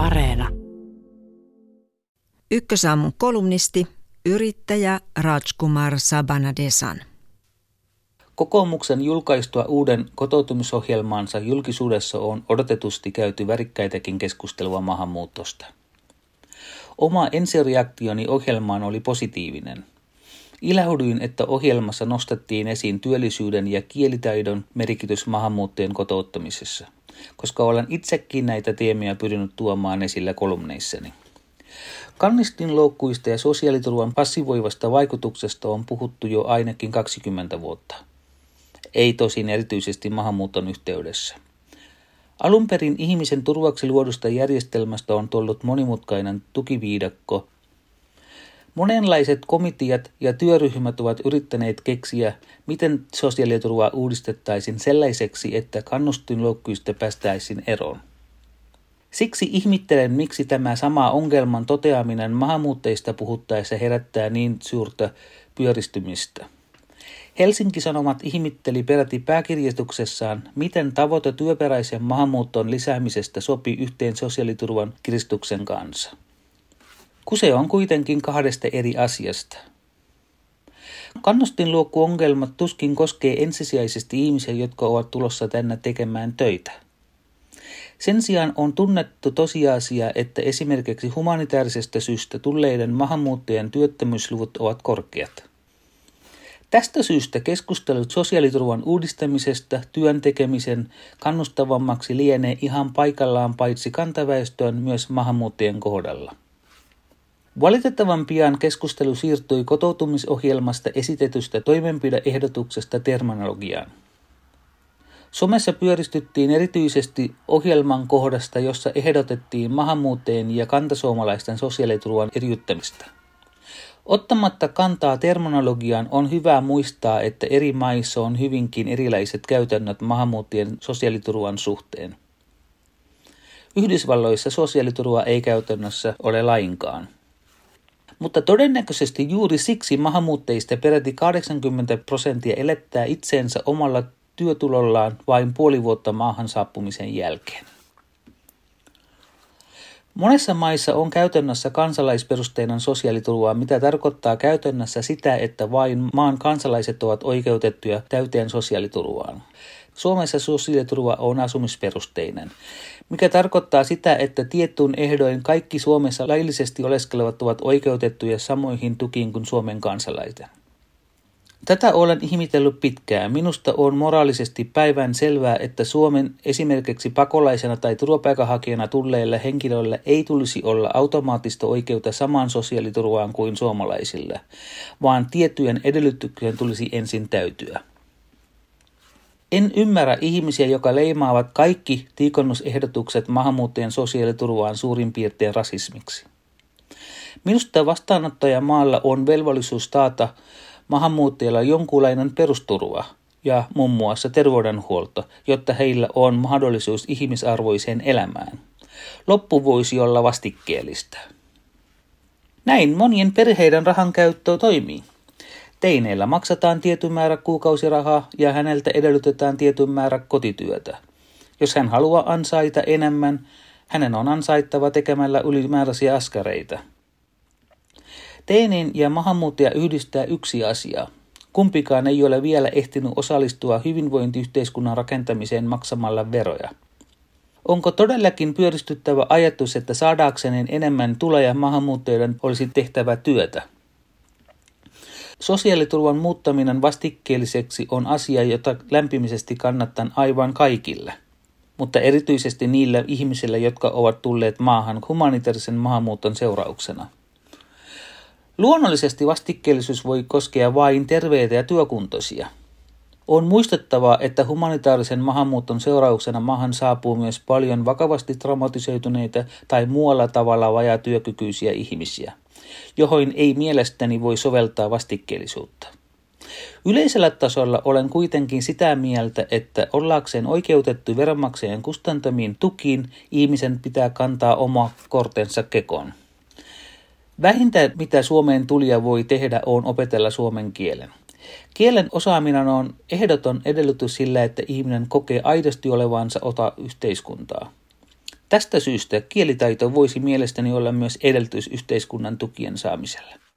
Areena. Ykkösaamun kolumnisti, yrittäjä Rajkumar Sabanadesan. Kokoomuksen julkaistua uuden kotoutumisohjelmaansa julkisuudessa on odotetusti käyty värikkäitäkin keskustelua maahanmuutosta. Oma ensireaktioni ohjelmaan oli positiivinen. Ilahduin, että ohjelmassa nostettiin esiin työllisyyden ja kielitaidon merkitys maahanmuuttajien kotouttamisessa, koska olen itsekin näitä teemiä pyrinyt tuomaan esillä kolumneissani. Kannustinloukkuista ja sosiaaliturvan passivoivasta vaikutuksesta on puhuttu jo ainakin 20 vuotta. Ei tosin erityisesti maahanmuuton yhteydessä. Alun perin ihmisen turvaksi luodusta järjestelmästä on tullut monimutkainen tukiviidakko. Monenlaiset komiteat ja työryhmät ovat yrittäneet keksiä, miten sosiaaliturvaa uudistettaisiin sellaiseksi, että kannustinloukkuista päästäisiin eroon. Siksi ihmittelen, miksi tämä sama ongelman toteaminen maahanmuuttajista puhuttaessa herättää niin suurta pyöristymistä. Helsinki Sanomat ihmitteli peräti pääkirjoituksessaan, miten tavoite työperäisen maahanmuuton lisäämisestä sopii yhteen sosiaaliturvan kiristyksen kanssa. Kuse on kuitenkin kahdesta eri asiasta. Kannustinluokkuongelmat tuskin koskee ensisijaisesti ihmisiä, jotka ovat tulossa tänne tekemään töitä – sen sijaan on tunnettu tosiasia, että esimerkiksi humanitaarisesta syystä tulleiden maahanmuuttajien työttömyysluvut ovat korkeat. Tästä syystä keskustelut sosiaaliturvan uudistamisesta työn tekemisen kannustavammaksi lienee ihan paikallaan paitsi kantaväestöön myös maahanmuuttajien kohdalla. Valitettavan pian keskustelu siirtyi kotoutumisohjelmasta esitetystä toimenpideehdotuksesta terminologiaan. Somessa pyöristyttiin erityisesti ohjelman kohdasta, jossa ehdotettiin maahanmuuttajien ja kantasuomalaisten sosiaaliturvan eriyttämistä. Ottamatta kantaa terminologiaan on hyvä muistaa, että eri maissa on hyvinkin erilaiset käytännöt maahanmuuttajien sosiaaliturvan suhteen. Yhdysvalloissa sosiaaliturva ei käytännössä ole lainkaan. Mutta todennäköisesti juuri siksi maahanmuuttajista peräti 80 prosenttia elättää itseensä omalla työtulollaan vain puoli vuotta maahan saapumisen jälkeen. Monessa maissa on käytännössä kansalaisperusteinen sosiaaliturva, mitä tarkoittaa käytännössä sitä, että vain maan kansalaiset ovat oikeutettuja täyteen sosiaaliturvaan. Suomessa sosiaaliturva on asumisperusteinen, mikä tarkoittaa sitä, että tiettyyn ehdoin kaikki Suomessa laillisesti oleskelevat ovat oikeutettuja samoihin tukiin kuin Suomen kansalaisten. Tätä olen ihmitellyt pitkään. Minusta on moraalisesti päivän selvää, että Suomen esimerkiksi pakolaisena tai turvapaikanhakijana tulleille henkilöille ei tulisi olla automaattista oikeutta samaan sosiaaliturvaan kuin suomalaisille, vaan tiettyjen edellytyksien tulisi ensin täytyä. En ymmärrä ihmisiä, jotka leimaavat kaikki tiikonnusehdotukset maahanmuuttajien sosiaaliturvaan suurin piirtein rasismiksi. Minusta vastaanottajamaalla on velvollisuus taata maahanmuuttajilla jonkunlainen perusturva ja muun muassa terveydenhuolto, jotta heillä on mahdollisuus ihmisarvoiseen elämään. Loppu voisi olla vastikkeellista. Näin monien perheiden rahan käyttö toimii. Teineillä maksataan tietyn määrä kuukausirahaa ja häneltä edellytetään tietyn määrä kotityötä. Jos hän haluaa ansaita enemmän, hänen on ansaittava tekemällä ylimääräisiä askareita – Teenin ja maahanmuuttaja yhdistää yksi asia. Kumpikaan ei ole vielä ehtinyt osallistua hyvinvointiyhteiskunnan rakentamiseen maksamalla veroja. Onko todellakin pyöristyttävä ajatus, että saadaakseen enemmän tuloja maahanmuuttajien olisi tehtävä työtä? Sosiaaliturvan muuttaminen vastikkeelliseksi on asia, jota lämpimisesti kannattan aivan kaikille, mutta erityisesti niillä ihmisillä, jotka ovat tulleet maahan humanitaarisen maahanmuuton seurauksena – Luonnollisesti vastikkeellisuus voi koskea vain terveitä ja työkuntoisia. On muistettava, että humanitaarisen maahanmuuton seurauksena maahan saapuu myös paljon vakavasti traumatisoituneita tai muualla tavalla vajatyökykyisiä ihmisiä, johon ei mielestäni voi soveltaa vastikkeellisuutta. Yleisellä tasolla olen kuitenkin sitä mieltä, että ollakseen oikeutettu veronmaksajien kustantamiin tukiin ihmisen pitää kantaa oma kortensa kekoon. Vähintä, mitä Suomeen tulija voi tehdä, on opetella suomen kielen. Kielen osaaminen on ehdoton edellytys sillä, että ihminen kokee aidosti olevansa ota yhteiskuntaa. Tästä syystä kielitaito voisi mielestäni olla myös edellytys yhteiskunnan tukien saamiselle.